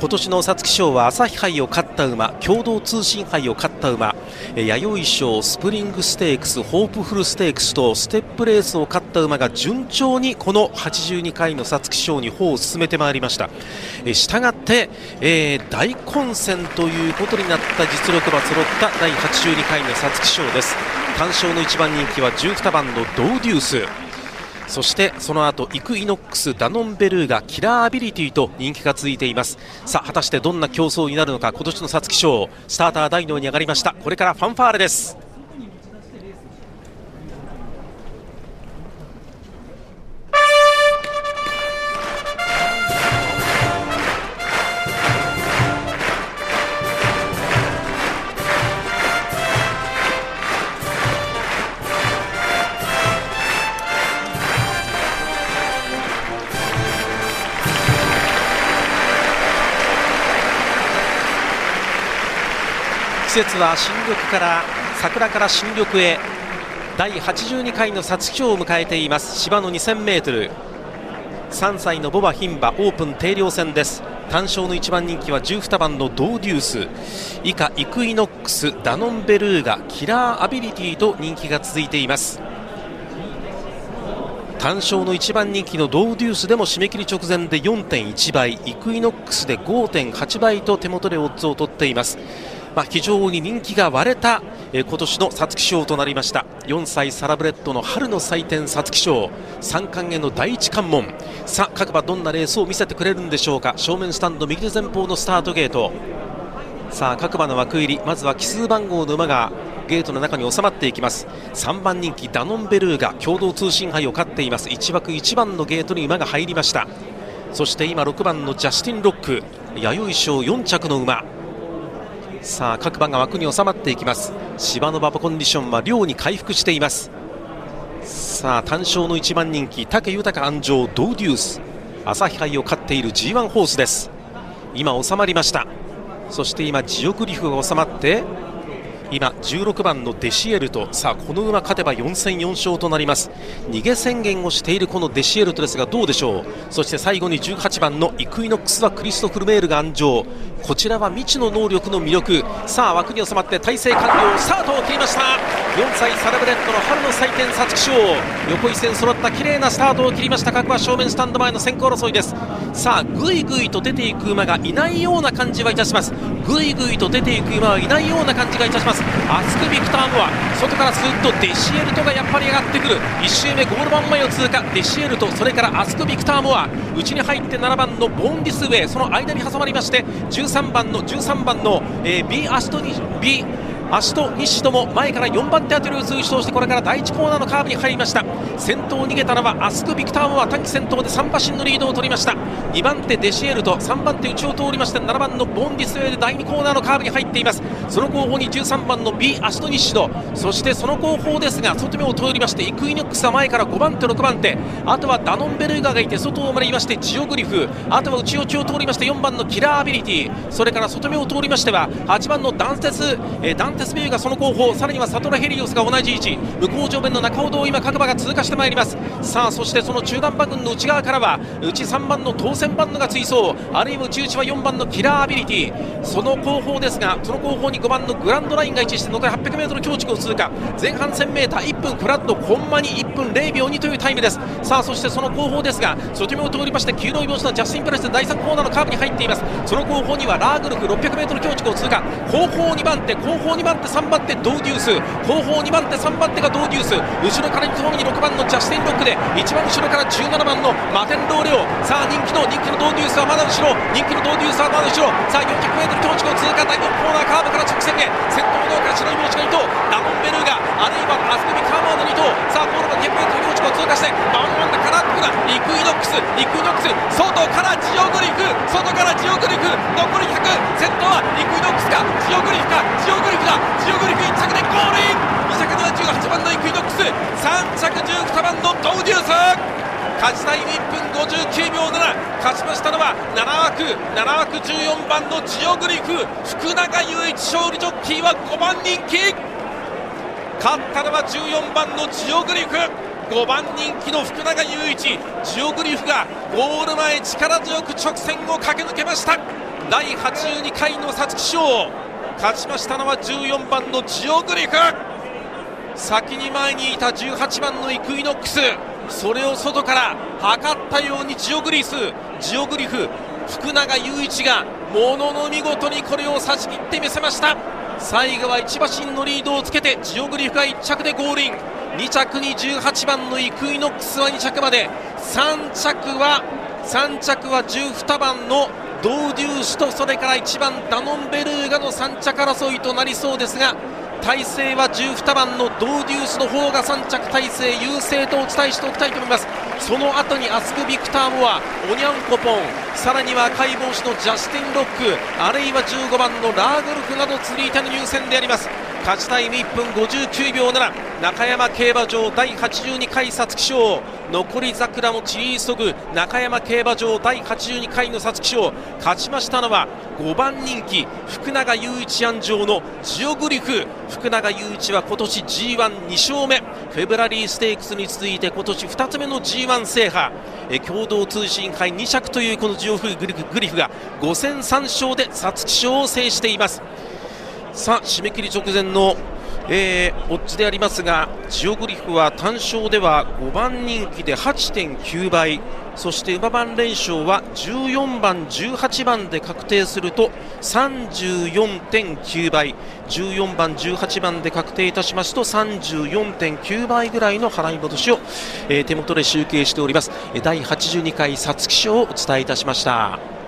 今年の皐月賞は朝日杯を勝った馬共同通信杯を勝った馬弥生賞スプリングステークスホープフルステークスとステップレースを勝った馬が順調にこの82回の皐月賞に歩を進めてまいりました。したがって、えー、大混戦ということになった実力馬揃った第82回の皐月賞です。単勝の1番人気は12番のドウデュース。そしてその後イクイノックスダノンベルーガキラーアビリティと人気が続いています。さあ果たしてどんな競争になるのか今年の皐月賞スターター大脳に上がりました。これからファンファーレです。季節は新緑から桜から新緑へ第82回の皐月賞を迎えています。芝の 2000m 3歳の牡馬牝馬オープン定量戦です。単勝の1番人気は12番のドウデュース。以下イクイノックスダノンベルーガキラーアビリティと人気が続いています。単勝の1番人気のドウデュースでも締め切り直前で4.1倍イクイノックスで5.8倍と手元でオッズを取っています。まあ、非常に人気が割れた、えー、今年の皐月賞となりました。4歳サラブレッドの春の祭典皐月賞。三冠への第一関門。さあ各馬どんなレースを見せてくれるんでしょうか。正面スタンド右手前方のスタートゲート。さあ各馬の枠入り。まずは奇数番号の馬がゲートの中に収まっていきます。3番人気ダノンベルーガ共同通信杯を勝っています。1枠1番のゲートに馬が入りました。そして今6番のジャスティン・ロック弥生賞4着の馬。さあ各馬が枠に収まっていきます。芝の馬場コンディションは量に回復しています。さあ単勝の1番人気武豊安城ドーデュース。朝日杯を勝っている G1 ホースです。今収まりました。そして今ジオグリフが収まって今16番のデシエルトさあこの馬勝てば4戦4勝となります。逃げ宣言をしているこのデシエルトですがどうでしょう？そして最後に18番のイクイノックスはクリストフルメールが鞍上。こちらは未知の能力の魅力。さあ枠に収まって体勢完了。スタートを切りました。4歳サラブレッドの春の祭典皐月賞。横一線揃った綺麗なスタートを切りました。各馬正面スタンド前の先行争いです。さあぐいぐいと出ていく馬がいないような感じはいたします。ぐいぐいと出ていく馬はいないような感じがいたします。アスクビクターモア外からスーッとデシエルトがやっぱり上がってくる。1周目ゴール板前を通過。デシエルトそれからアスクビクターモア。内に入って7番のボンディスウェイ。その間に挟まりまして13番の13番の、えー、ビアストニビ足と西とも前から4番手当てる数字としてこれから第1コーナーのカーブに入りました。先頭を逃げたのはアスク・ビクターモア短期先頭で3馬身のリードを取りました。2番手デシエルと3番手内を通りまして7番のボンディスウェイで第2コーナーのカーブに入っています。その後方に13番の B アストニッシド。そしてその後方ですが外目を通りましてイクイノックスは前から5番手6番手。あとはダノンベルーガがいて外をまでいましてジオグリフ。あとは内内を通りまして4番のキラーアビリティ。それから外目を通りましては8番のダンテス、えー、ダンテスビューがその後方さらにはサトラヘリオスが同じ位置。向こう上面の中ほどを今各馬が通過してまいります。さあそしてその中段馬群の内側からは内3番の当選番のが追走。あるいは内内は4番のキラーアビリティ。その後方ですがその後方に5番のグランドラインが位置して残り 800m 強軸を通過。前半 1000m1 分フラットコンマに1分0秒2というタイムです。さあそしてその後方ですが外目を通りまして黄色い帽子のジャスティンプレスで第3コーナーのカーブに入っています。その後方にはラーグルフ 600m 強軸を通過。後方2番手後方2番番手3番手ドーデュース後方2番手3番手がドーデュース後ろから2頭目に6番のジャスティンロックで一番後ろから17番のマテンローレオさあ人気の人気のドーデュースはまだ後ろ。人気のドーデュースはまだ後ろさあ 400m 強軸を通過。第4コーナーカーブから直線へ。先頭のから白い帽子が2頭ダモンベルーガあるいはアスクビカーマーの2頭さあゴールの 200m 強軸を通過してバンバンだからってだクイノックスイクイノックス外からジオグリフ外からジオグリフ残り100先頭はイクイノックスかジオグリフかジオグリフだジオグリフ1着でゴールイン2着には18番のイクイノックス3着19番のドウデュース勝ちタイム1分59秒7勝ちましたのは7枠7枠14番のジオグリフ福永雄一勝利ジョッキーは5番人気勝ったのは14番のジオグリフ5番人気の福永雄一ジオグリフがゴール前力強く直線を駆け抜けました。第82回の皐月賞勝ちましたのは14番のジオグリフ。先に前にいた18番のイクイノックス。それを外から測ったようにジオグリス。ジオグリフ福永雄一がものの見事にこれを差し切ってみせました。最後は1馬身のリードをつけてジオグリフが1着でゴールイン。2着に18番のイクイノックスは2着まで。3着は3着は12番のドーデュースとそれから1番ダノンベルーガの3着争いとなりそうですが体勢は12番のドーデュースの方が3着体勢優勢とお伝えしておきたいと思います。その後にアスク・ビクター・モアオニャンコポンさらには赤い帽子のジャスティン・ロックあるいは15番のラーグルフなど釣り板の入選であります。勝ちタイム1分59秒7中山競馬場第82回皐月賞。残り桜も散り急ぐ中山競馬場第82回の皐月賞。勝ちましたのは5番人気福永雄一安城のジオグリフ。福永雄一は今年 G12 勝目。フェブラリーステークスに続いて今年2つ目の G1 制覇。え共同通信杯2着というこのジオグリフが5戦3勝で皐月賞を制しています。さあ締め切り直前の、えー、オッズでありますがジオグリフは単勝では5番人気で8.9倍そして馬番連勝は14番、18番で確定すると34.9倍14番、18番で確定いたしますと34.9倍ぐらいの払い戻しを、えー、手元で集計しております第82回皐月賞をお伝えいたしました。